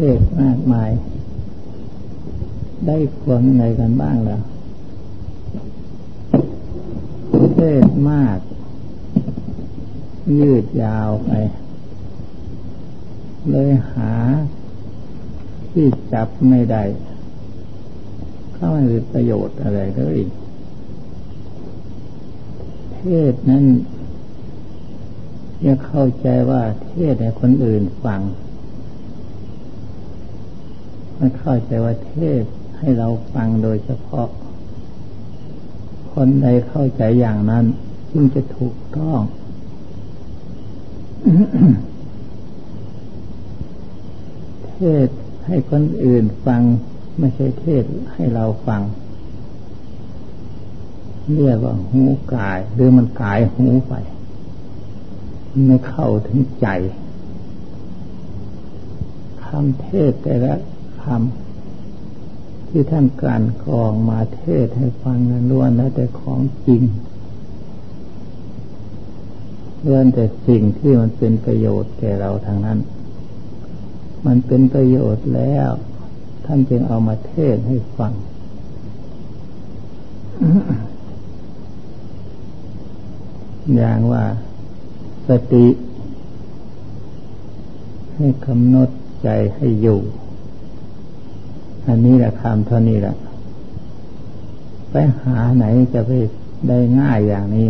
เทศมากมาย ได้ความไงกันบ้างแล้วเทศมาก ยืดยาวไป เลยหา ที่จับไม่ได้เข้าไม่มีประโยชน์อะไรเลยเทศนั้นอย่าเข้าใจว่าเทศให้คนอื่นฟัง มันเข้าใจว่าเทศให้เราฟังโดยเฉพาะ คนใดเข้าใจอย่างนั้นจึงจะถูกต้อง เทศให้คนอื่นฟังไม่ใช่เทศให้เราฟัง เรียกว่าหูกายหรือมันกายหูไปไม่เข้าถึงใจคำเทศแต่ละ คำที่ท่านการกรองมาเทศให้ฟังนั้นล้วนแล้วแต่ของจริงล้วนแต่สิ่งที่มันเป็นประโยชน์แก่เราทางนั้น มันเป็นประโยชน์แล้ว ท่านจึงเอามาเทศให้ฟังอย่างว่าสติ ให้กำหนดใจให้อยู่ อันนี้แหละคำเท่านี้แหละไปหาไหนจะไปได้ง่ายอย่างนี้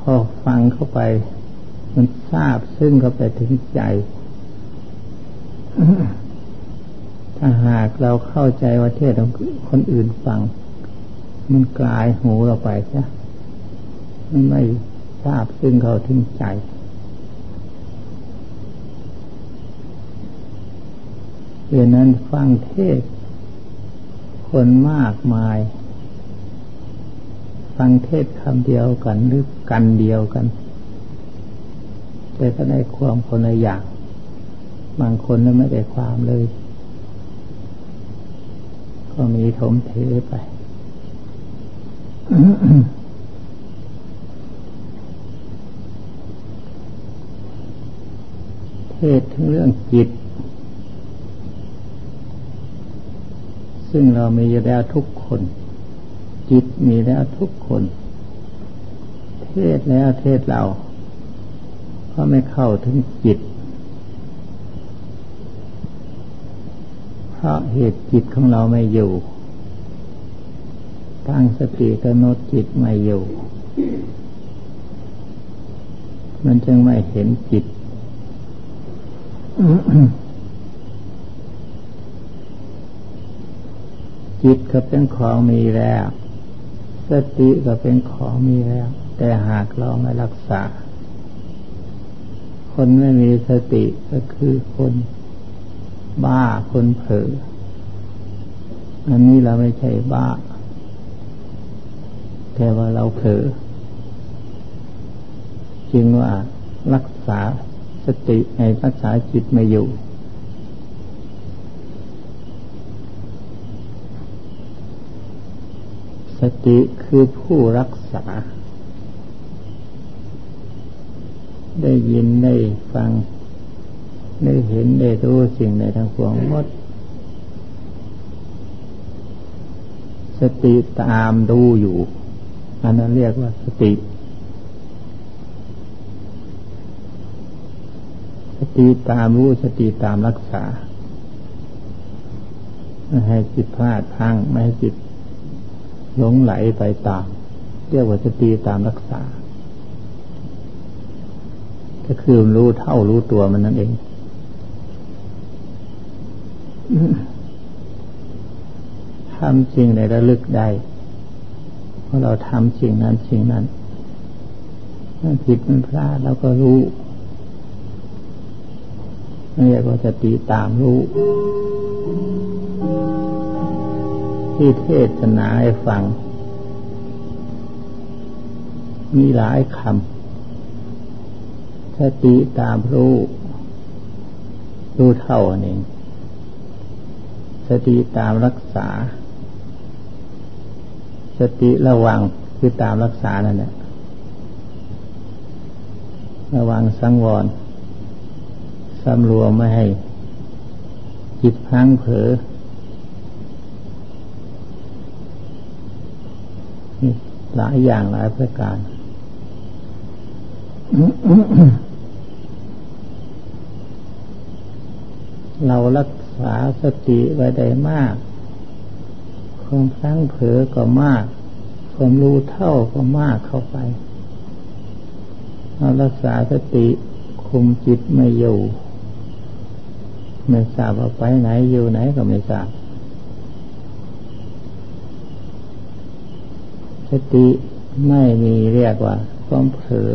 พอฟังเข้าไป มันทราบซึ่งเข้าไปถึงใจ ถ้าหากเราเข้าใจว่าเทศของคนอื่นฟัง มันกลายหูเราไปใช่มันไม่ทราบซึ่งเขาถึงใจ เดังนั้นฟังเทศ คนมากมาย ฟังเทศคำเดียวกันหรือกันเดียวกัน แต่ก็ได้ความคนละอย่างบางคนนั้นไม่ได้ความเลย ก็มีถมเทไปเทศถึงเรื่องจิต ซึ่งเรามีแล้วทุกคน จิตมีแล้วทุกคน เทศแล้วเทศเราเพราะไม่เข้าถึงจิต เพราะเหตุจิตของเราไม่อยู่ตั้งสติกำหนดจิตไม่อยู่ มันจึงไม่เห็นจิต จิตก็เป็นของมีแล้ว สติก็เป็นของมีแล้ว แต่หากเราไม่รักษา คนไม่มีสติก็คือคนบ้าคนเผลออันนี้เราไม่ใช่บ้า แต่ว่าเราเผลอจึงว่ารักษาสติในรักษาจิตไม่อยู่ สติคือผู้รักษา ได้ยินได้ฟัง ได้เห็นได้รู้สิ่งในทางปวงหมด สติตามดูอยู่ อันนั้นเรียกว่าสติ สติตามรู้สติตามรักษา ไม่ให้จิตพลาดพังไม่ให้จิต หลงไหลไปตาม เรียกว่าสติตามรักษา ก็คือรู้เท่ารู้ตัวมันนั่นเอง ทำจริงในระลึกได้ เพราะเราทำสิ่งนั้นสิ่งนั้นถ้าผิดมันพลาดเราก็รู้เรียกว่าสติตามรู้ ที่เทศนาให้ฟัง มีหลายคำสติตามรู้ รู้เท่านี้สติตามรักษา สติระวังคือตามรักษานั่นแหละระวังสังวรสำรวมไม่ให้จิตพังเผลอ หลายอย่างหลายประการเรารักษาสติไว้ได้มาก ความพลั้งเผลอก็มาก ความรู้เท่าก็มากเข้าไป เรารักษาสติคุมจิตไม่อยู่ ไม่ทราบว่าไปไหนอยู่ไหนก็ไม่ทราบ สติไม่มีเรียกว่าความเผลอ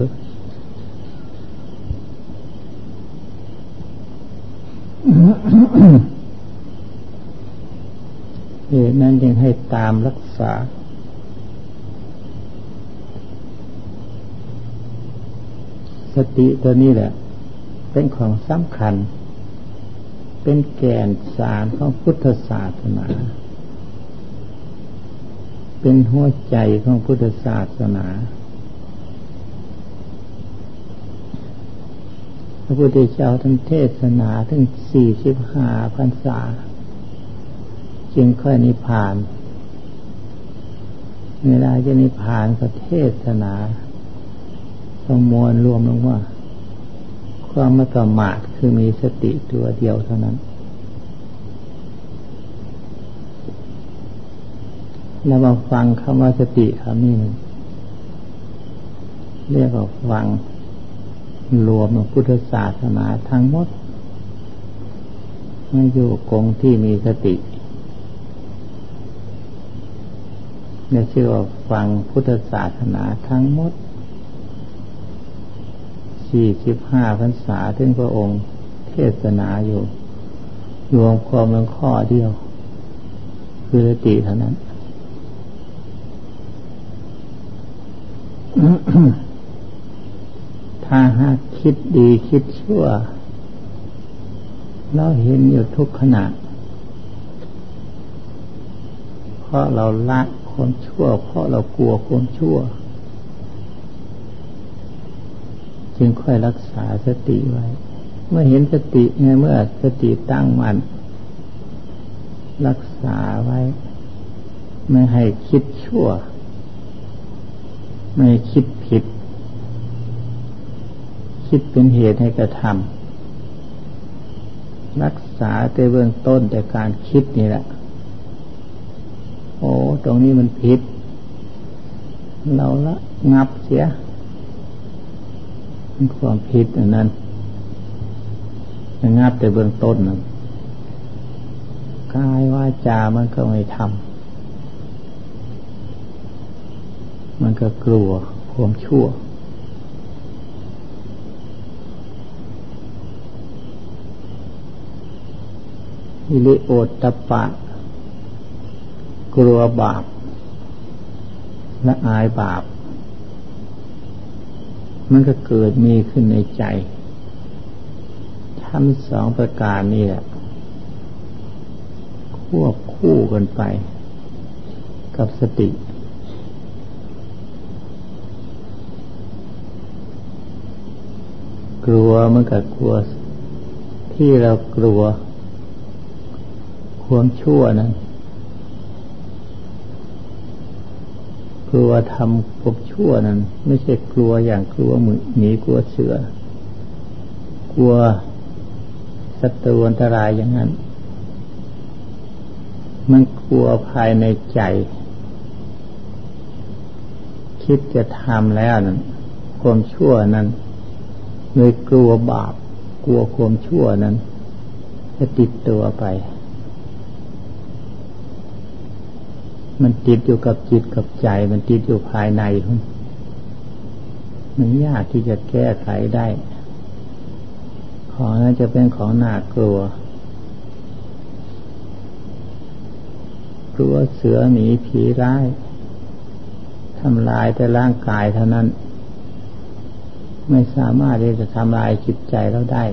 เหตุนั้นจึงให้ตามรักษา สติตัวนี้แหละ เป็นของสำคัญ เป็นแก่นสารของพุทธศาสนา เป็นหัวใจของพุทธศาสนา พระพุทธเจ้าท่านเทศนาถึงสี่สิบห้าพรรษา จึงค่อยนิพพาน เวลาจะนิพพานก็เทศนาสมมวลรวมลงว่า ความไม่ประมาทคือมีสติตัวเดียวเท่านั้น แล้วมาฟังคำว่าสติคำนี้เรียกว่าฟังรวมพุทธศาสนาทั้งหมดไม่อยู่กงที่มีสติเนี่ยชื่อว่าฟังพุทธศาสนาทั้งหมดสี่สิบห้าพรรษาถึงพระองค์เทศนาอยู่ รวมความลงข้อเดียว คือสติเท่านั้น ถ้าหากคิดดีคิดชั่ว เราเห็นอยู่ทุกขณะ เพราะเราละความชั่ว เพราะเรากลัวความชั่ว จึงค่อยรักษาสติไว้ เมื่อเห็นสติในเมื่อสติตั้งมั่นรักษาไว้ ไม่ให้คิดชั่ว ไม่คิดผิด คิดเป็นเหตุให้กระทำรักษาแต่เบื้องต้นแต่การคิดนี่แหละ โอ้ตรงนี้มันผิด เราละงับเสียความผิดอันนั้นงับแต่เบื้องต้นนะกายว่าจามันก็ไม่ทำ มันก็กลัวความชั่ว อิริโอตตปะ กลัวบาป และอายบาป มันก็เกิดมีขึ้นในใจ ทั้งสองประการนี่แหละควบคู่กันไป กับสติ กลัวมันกับกลัว ที่เรากลัว ความชั่วนั้นกลัวทำกบชั่วนั้น ไม่ใช่กลัวอย่างกลัวหมีกลัวเสือ กลัวศัตรูอันตรายอย่างนั้น มันกลัวภายในใจ คิดจะทำแล้วนั้นความชั่วนั้น เลยกลัวบาป กลัวความชั่วนั้นจะติดตัวไป มันติดอยู่กับจิตกับใจ มันติดอยู่ภายในมันยากที่จะแก้ไขได้ ของนั้นจะเป็นของน่ากลัว กลัวเสือหนีผีร้ายทำลายแต่ร่างกายเท่านั้น ไม่สามารถที่จะทำลายจิตใจเราได้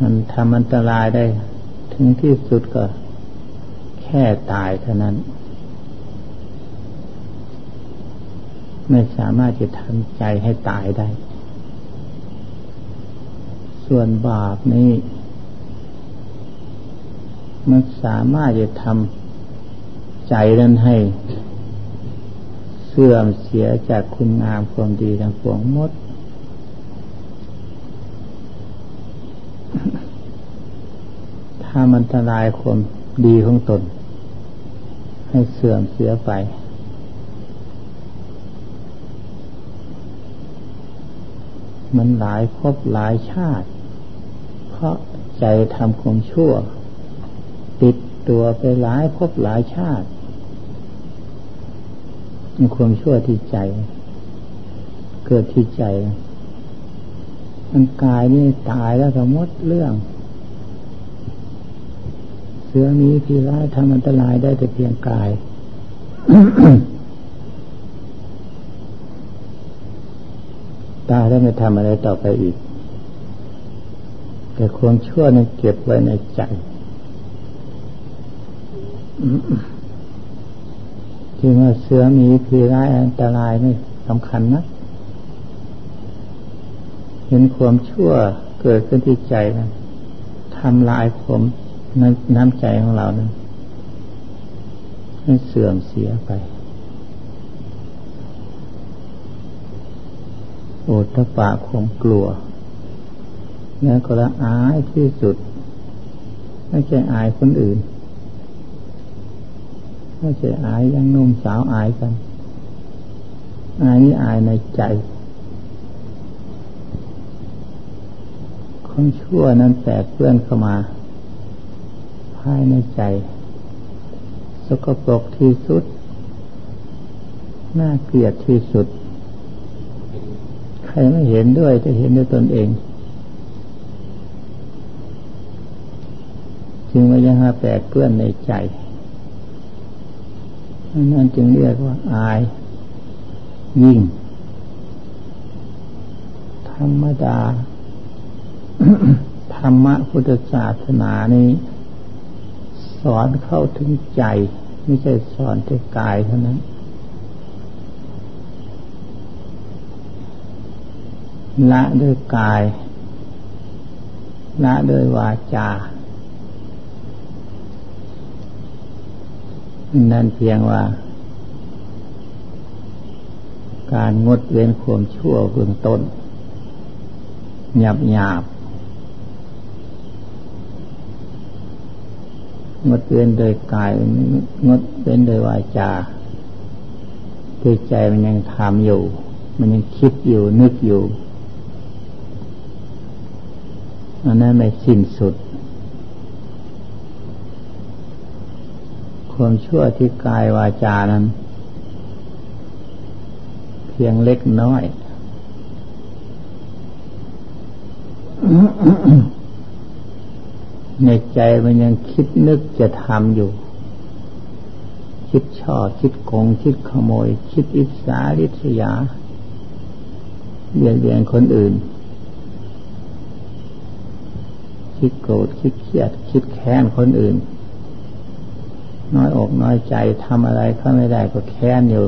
มันทำอันตรายได้ ถึงที่สุดก็แค่ตายเท่านั้น ไม่สามารถจะทำใจให้ตายได้ ส่วนบาปนี้มันสามารถจะทำใจนั้นให้ สื่อมเสียจากคุณงามความดีทั้งปวงหมด ถ้ามันทลายความดีของตน ให้เสื่อมเสียไป มันหลายภพหลายชาติ เพราะใจทำความชั่ว ติดตัวไปหลายภพหลายชาติ มันความชั่วที่ใจ เกิดที่ใจมันกายนี่ตายแล้วก็มดเรื่อง เสือมีพีร้ายทำอันตรายได้แต่เพียงกายตายแล้วไม่ทำอะไรต่อไปอีก แต่ความชั่วนั้นเก็บไว้ในใจ ที่ว่าเสือมีผีร้ายอันตรายนี่สำคัญนะเห็นความชั่วเกิดขึ้นที่ใจนะทำลายผมน้ำใจของเรานะให้เสื่อมเสียไป โอตปะความกลัวแล้วก็ละอายที่สุด ไม่ใช่อายคนอื่น ไม่ใช่อายยังนุ่มสาวอายกัน อายนี่อายในใจคนชั่วนั้นแตกเพื่อนเข้ามา ภายในใจ สกปรกที่สุด น่าเกลียดที่สุด ใครไม่เห็นด้วยจะเห็นด้วยตนเองจึงว่ายังหาแปลกเพื่อนในใจ นั่นจึงเรียกว่าอาย ยิ่ง ธรรมดา ธรรมะพุทธศาสนานี้ สอนเข้าถึงใจ ไม่ใช่สอนแต่กายเท่านั้น ละด้วยกาย ละด้วยวาจา นั่นเพียงว่า การงดเว้นความชั่วเบื้องต้น หยาบหยาบงดเว้นโดยกายงดเว้นโดยวาจาคือใจมันยังทำอยู่ มันยังคิดอยู่นึกอยู่อันนั้นไม่สิ้นสุด ความชั่วที่กายวาจานั้น เพียงเล็กน้อย ในใจมันยังคิดนึกจะทำอยู่ คิดชอบคิดโกงคิดขโมย คิดอิจฉาริษยาเบียดเบียนคนอื่น คิดโกรธคิดเครียด คิดแค้นคนอื่น น้อยอกน้อยใจทำอะไรเขาไม่ได้ก็แค้นอยู่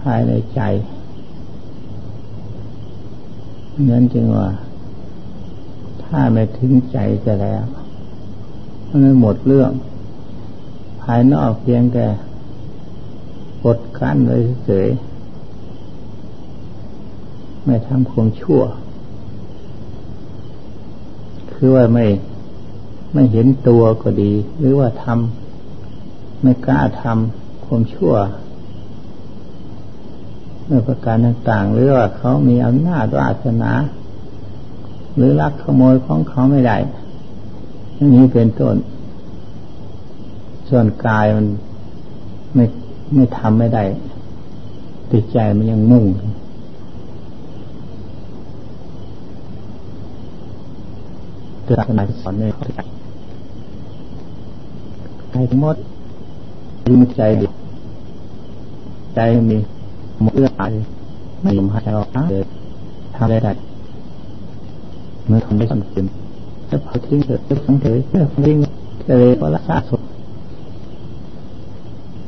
ภายในใจนั้นจึงว่า ถ้าไม่ถึงใจจะแล้วมันหมดเรื่อง ภายนอกเพียงแต่กดกั้นไว้เฉยไม่ทำความชั่ว คือว่าไม่ ไม่เห็นตัวก็ดี หรือว่าทำไม่กล้าทำความชั่วเมื่อประการต่างๆ หรือว่าเขามีอำนาจวาสนา หรือลักขโมยของเขาไม่ได้อย่างนี้เป็นต้น ส่วนกายมันไม่ไม่ทำไม่ได้ ติดใจมันยังมุ่งเกิดมาสอนในเข้าใจใจทั้ง หมดดีมใจดีใจมีหมือตายไม่ยอมหายใจออกเลยทำได้ได้เมื่อทำได้สำเร็จจะพอทิ้งเถิดจะสังเกตเพื่อทิ้งทะเลก็รักษาสด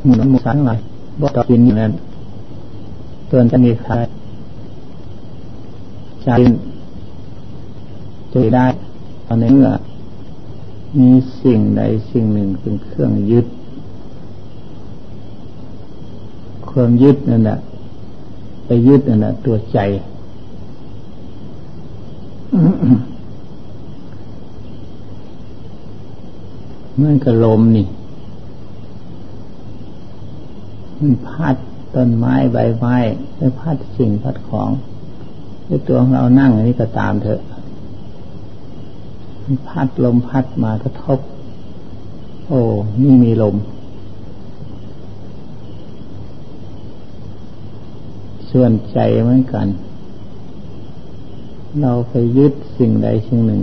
หมุนหมุนสันหน่อยบอกต่อกินอยู่นั้นส่วนจะมีใครใจจะได้ตอนนี้เมื่อ มีสิ่งใดสิ่งหนึ่งเป็นเครื่องยึด ความยึดนั่นแหละไปยึดนั่นแหละตัวใจเมื่อกระลมนี่ มันพัดต้นไม้ใบไม้ไปพัดสิ่งพัดของด้วยตัวของเรานั่งอันนี้ก็ตามเถอะ พัดลมพัดมากระทบ โอ้นี่มีลม ส่วนใจเหมือนกัน เราไปยึดสิ่งใดสิ่งหนึ่ง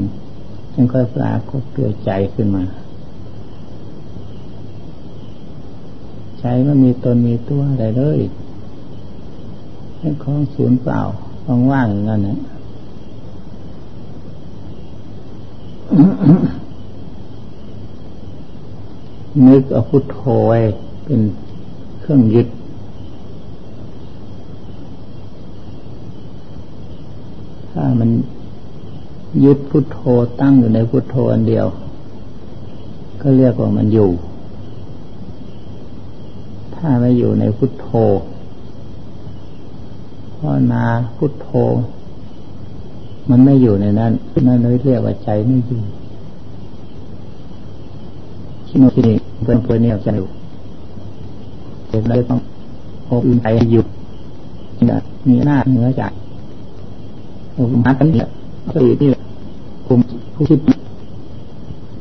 จึงค่อยปรากฏตัวใจขึ้นมา ใจมันมีตนมีตัวอะไรเลยเป็นของศูนย์เปล่าว่างๆอย่างนั้นนะ นึกเอาพุทโธไว้เป็นเครื่องยึด ถ้ามันยึดพุทโธตั้งอยู่ในพุทโธอันเดียว ก็เรียกว่ามันอยู่ ถ้าไม่อยู่ในพุทโธภาวนาพุทโธ มันไม่อยู่ในนั้น นั่นเลยเรียกว่าใจไม่อยู่ คิดโน่นคิดนี่เพื่อนเพื่อนเนี่ยจะอยู่เด็กเลยต้องอบอุ่นใจหยุดเนี่ยมีหน้าเหนือใจอบอุ่นกันเนี่ยก็อยู่ที่คุมผู้คิด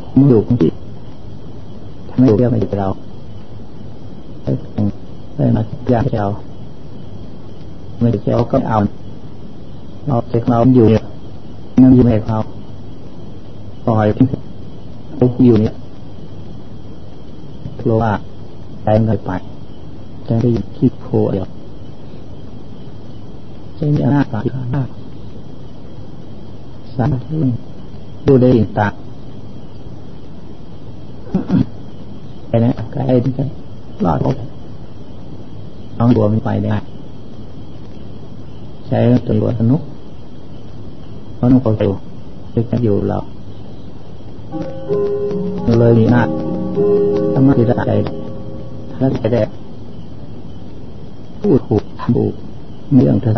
คุมอยู่คุมคิดทำให้อยู่เรียกม่อยู่เราได้มาอยากเราไม่จะเอาก็เอาเราเจ็เราอยู่เนี่ยนั่งอยู่ให้เขาปล่อยเขาอยู่เนี่ย โลว่าใจมันไปใจได้คิดโคเดียวใจมีอำนาจขาหน้าสามที่ดูได้ยินตาไปนะใกล้ที่จะรอดน้องบัวมันไปได้ ใช้ตัวสนุกเพราะนุกเขาอยู่จะอยู่เราเลยมีหน้า ธรรมะที่ใจถ้าใจได้พูดถูกทำถูกเรื่องเธอ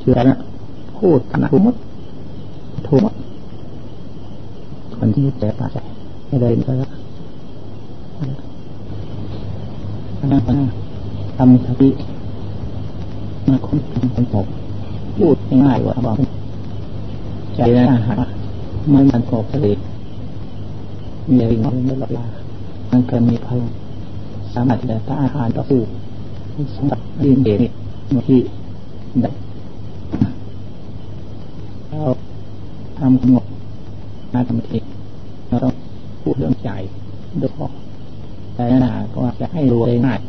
เชื่อนะพูดนะถูกมดถูกมดคนที่ใจตาใจไม่ได้ก็แล้วทำสติมาคนคนตกพูดง่ายกว่าบอกใจนะฮะมันมันกบเลย มีอะไรงไม่หลอดลามันก็มีพลังสามารถจะต้านทานต่อสู้สำหรับดินเด่นที่ได้เราทำสงบนาทำทีเราต้องพูดเรื่องใจดยเฉพาะแต่หนาก็จะให้รวยง่าย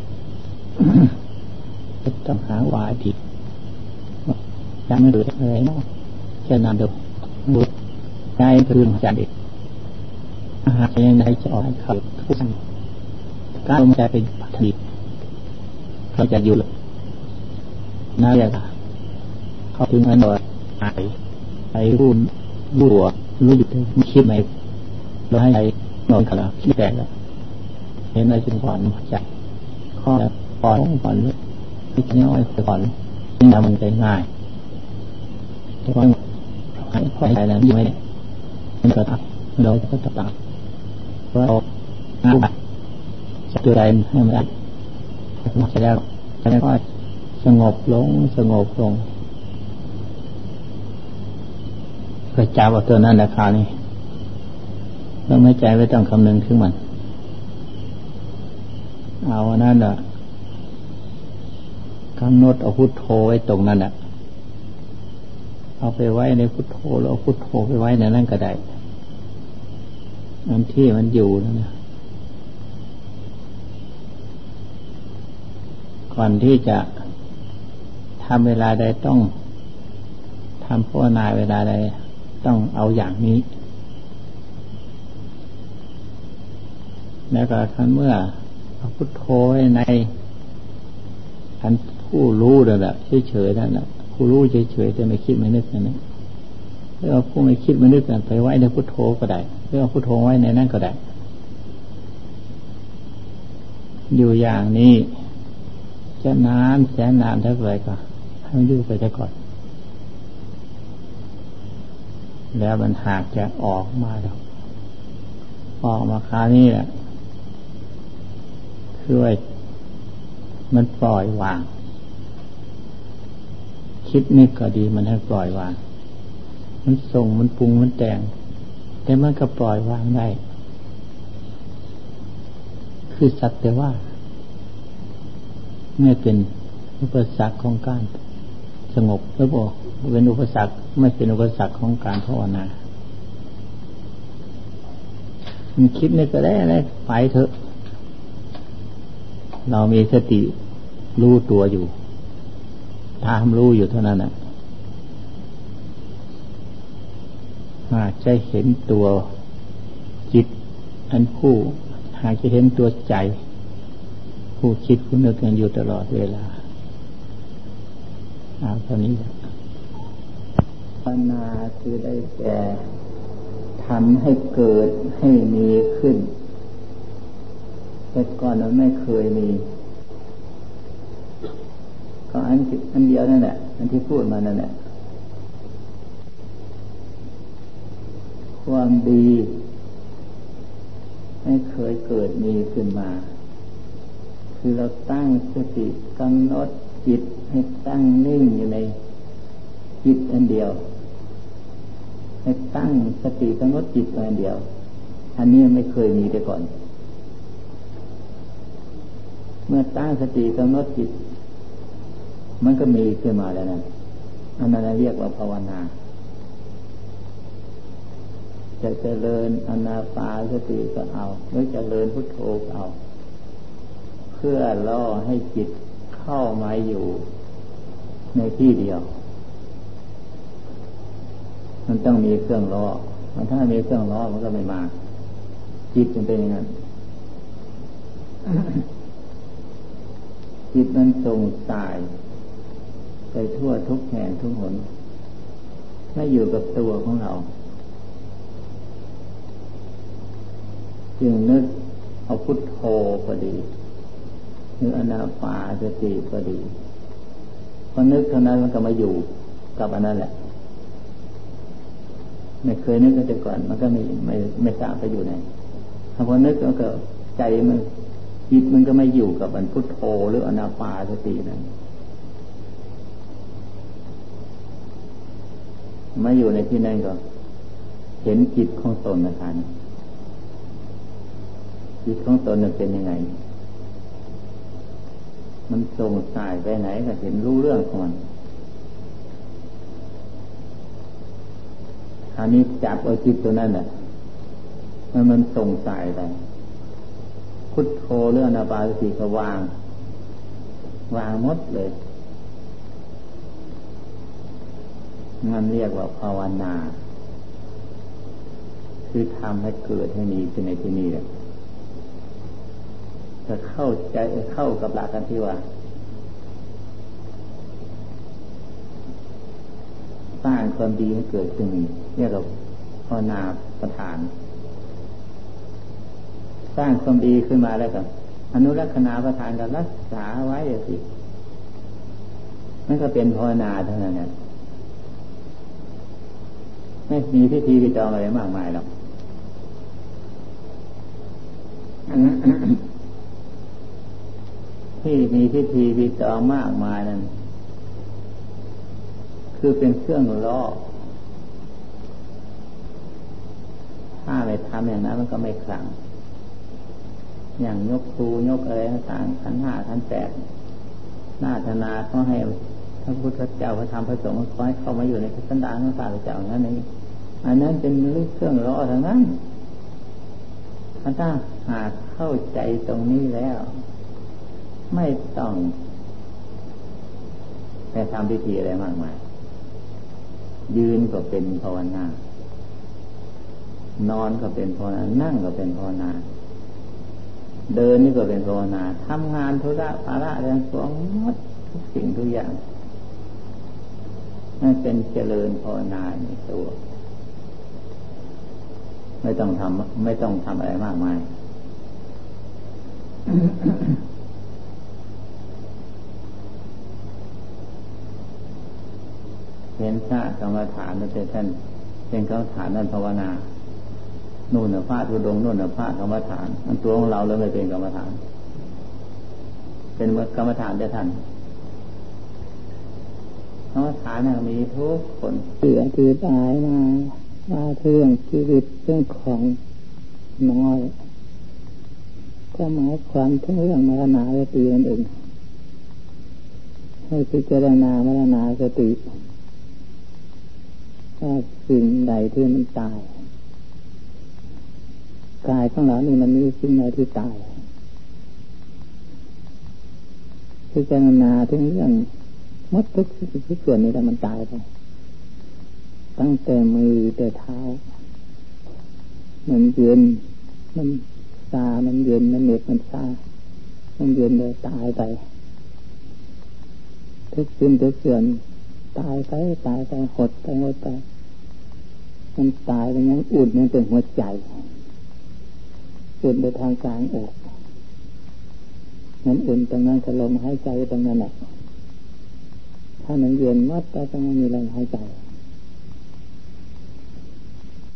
ต้องหาวาดีจะไม่ดูอะไรเนาะจะนำดูบุตรใจคืนใจเด็ก อาหารยังไงจะออกให้เขาทุกข์การลงใจเป็นผลิตเขาจะอยู่น่าจะเขาถึงอันว่าหายไอรุ่นรั่วรู้อยู่ไม่คิดไหมเราให้ไอ้นอนกันแล้วคิดแต่แล้วเห็นอะไรจึงก่อนใจข้อก่อนก่อนเลยคิดน้อยก่อนนี่ทำมันใจง่ายแต่ว่าให้พ่อใจแล้วยังไม่ได้มันก็ตัดเราก็ตัด เรางานจะตัวใดให้มันได้หมดแล้วแล้วก็สงบลงสงบลงก็จับเอาตัวนั้นราคราวนี่เราไม่ใจไม่ต้องคำนึงถึงมัน เอาอนั่นอะกำหนดเอาพุทโธไว้ตรงนั้นอะ เอาไปไว้ในพุทโธแล้วอาพุทโธไปไว้ในนั้นก็ได้ อันที่มันอยู่นั่นนะก่อนที่จะทำเวลาใดต้องทำภาวนาเวลาใดต้องเอาอย่างนี้ แล้วก็คันเมื่อพุทโธในอันผู้รู้นั่นแหละเฉยๆนั่นแหละผู้รู้เฉยๆแต่ไม่คิดไม่นึกนั่นเองเรื่องผู้ไม่คิดไม่นึกนั่นไปไว้ในพุทโธก็ได้ เรื่องพุทโธไว้ในนั่นก็ได้ อยู่อย่างนี้ จะนานแสนนานเท่าไหร่ก็ให้มันอยู่ไปแต่ก่อน แล้วมันหากจะออกมาแล้วออกมาคราวนี้แหละคือว่ามันปล่อยวาง คิดนึกก็ดีมันให้ปล่อยวาง มันส่งมันปรุงมันแต่ง แต่มันก็ปล่อยวางได้ คือสัตว์แต่ว่า ไม่เป็นอุปสรรคของการสงบหรือบอกเป็นอุปสรรคไม่เป็นอุปสรรคของการภาวนามันคิดในก็ได้อะไรไปเถอะ เรามีสติรู้ตัวอยู่ ตามรู้อยู่เท่านั้นนะ หากจะเห็นตัวจิต อันผู้หากจะเห็นตัวใจ ผู้คิดผู้นึกกันอยู่ตลอดเวลาเอาเท่านี้ภาวนาคือได้แก่ทำให้เกิดให้มีขึ้นแต่ก่อนมันไม่เคยมี ก็อันอันเดียวนั่นแหละอันที่พูดมานั่นแหละ ความดี ให้เคยเกิดมีขึ้นมา คือเราตั้งสติกำหนดจิตให้ตั้งนิ่งอยู่ในจิตอันเดียว ให้ตั้งสติกำหนดจิตอันเดียว อันนี้ไม่เคยมีแต่ก่อน เมื่อตั้งสติกำหนดจิต มันก็มีขึ้นมาแล้วนะอันนั้นเรียกว่าภาวนา จะเจริญอนาปาสติก็เอาหรือจเจริญพุทโธก็เอา เพื่อล่อให้จิตเข้ามาอยู่ในที่เดียว มันต้องมีเครื่องล้อมันถ้ามีเครื่องล้อมันก็ไม่มา จิตมันเป็นอย่างนั้น จิตมันส่งสาย ไปทั่วทุกแห่งทุกหนไม่อยู่กับตัวของเรา จึงนึกเอาพุทโธพอดีหรืออนาปาสติก็ดีพอนึกเท่านั้นมันก็มาอยู่กับอันนั้นแหละ ไม่เคยนึกกันแต่ก่อน มันก็ไม่ไม่ไม่ทราบไปอยู่ไหนถ้าพอนึกแล้วก็ใจมันจิตมันก็ไม่อยู่กับอันพุทโธหรืออนาปาสตินั้นมาอยู่ในที่นั้นก็ เห็นจิตของตนนะท่าน จิตของตนเป็นยังไง มันส่งสายไปไหนก็เห็นรู้เรื่องของมันอันนี้จับเอาจิตตัวนั้นแหละมันมันส่งสายไปพุทโธเรื่องนาบาสีก็วาง วางหมดเลย มันเรียกว่าภาวนา คือทำให้เกิดให้มีขึ้นในที่นี้แหละ จะเข้าใจเข้ากับหลักกันที่ว่าสร้างความดีให้เกิดขึ้นเนี่ยเราภาวนาประทาน สร้างความดีขึ้นมาแล้วกันอนุรักษณาประทานกันรักษาไว้สิมันก็เป็นภาวนาเท่านั้นนไม่มีพิธีวิจารอะไรมากมายหรอก ที่มีพิธีวิจารมากมายนั้น คือเป็นเครื่องล่อถ้าไปทำอย่างนั้นมันก็ไม่คลัง อย่างยกครูยกอะไรต่างขันห้าขันแปดหน้าธนาเขาให้พระพุทธเจ้าพระธรรมพระสงฆ์คอยเข้ามาอยู่ในสันดานของพระเจ้าอย่างนั้นเองอันนั้นเป็นเรื่องเครื่องล้อทั้งนั้นถ้าหากเข้าใจตรงนี้แล้ว ไม่ต้องไปทำพิธีอะไรมากมาย ยืนก็เป็นภาวนา นอนก็เป็นภาวนา นั่งก็เป็นภาวนา เดินนี่ก็เป็นภาวนาทำงานธุระภาระเรื่องสวงหมดทุกสิ่งทุกอย่างนั่นเป็นเจริญภาวนาในตัว ไม่ต้องทำไม่ต้องทำอะไรมากมาย เห็นพระกรรมฐานนั่นเท่านเป็นกรรมฐานนั่นภาวนานู่นน่ะพระทุดงนู่นน่ะพระกรรมฐานอันตัวของเราแล้วไม่เป็นกรรมฐาน เป็นกรรมฐานได้ท่านกรรมฐานมีทุกคนเสือถือตายมามาเรื่องชีวิตเรื่องของน้อยก็หมายความถึงเรื่องมรณะสตินั่นเองให้พิจารณามรณะสติ สิ่งใดที่มันตายกายของเรานี่มันมีสิ่งใดที่ตายพิจารณาถึงเรื่องมดทุกสิ่งทุกส่วนนี้แล้วมันตายไปตั้งแต่มือแต่เท้า มันเย็นมันซา มันเย็นมันเหน็บมันซา มันเย็นเลยตายไปทุกสิ่งทุกส่วน ตายไปตายไปหดไปหดไปมันตายไปยังอุ่นมันเป็นหัวใจอุ่นไปทางกลางอกมันอุ่นตรงนั้นลมหายใจตรงนั้นแหละถ้ามันเย็นมัดไปตรงนั้นมีลมหายใจ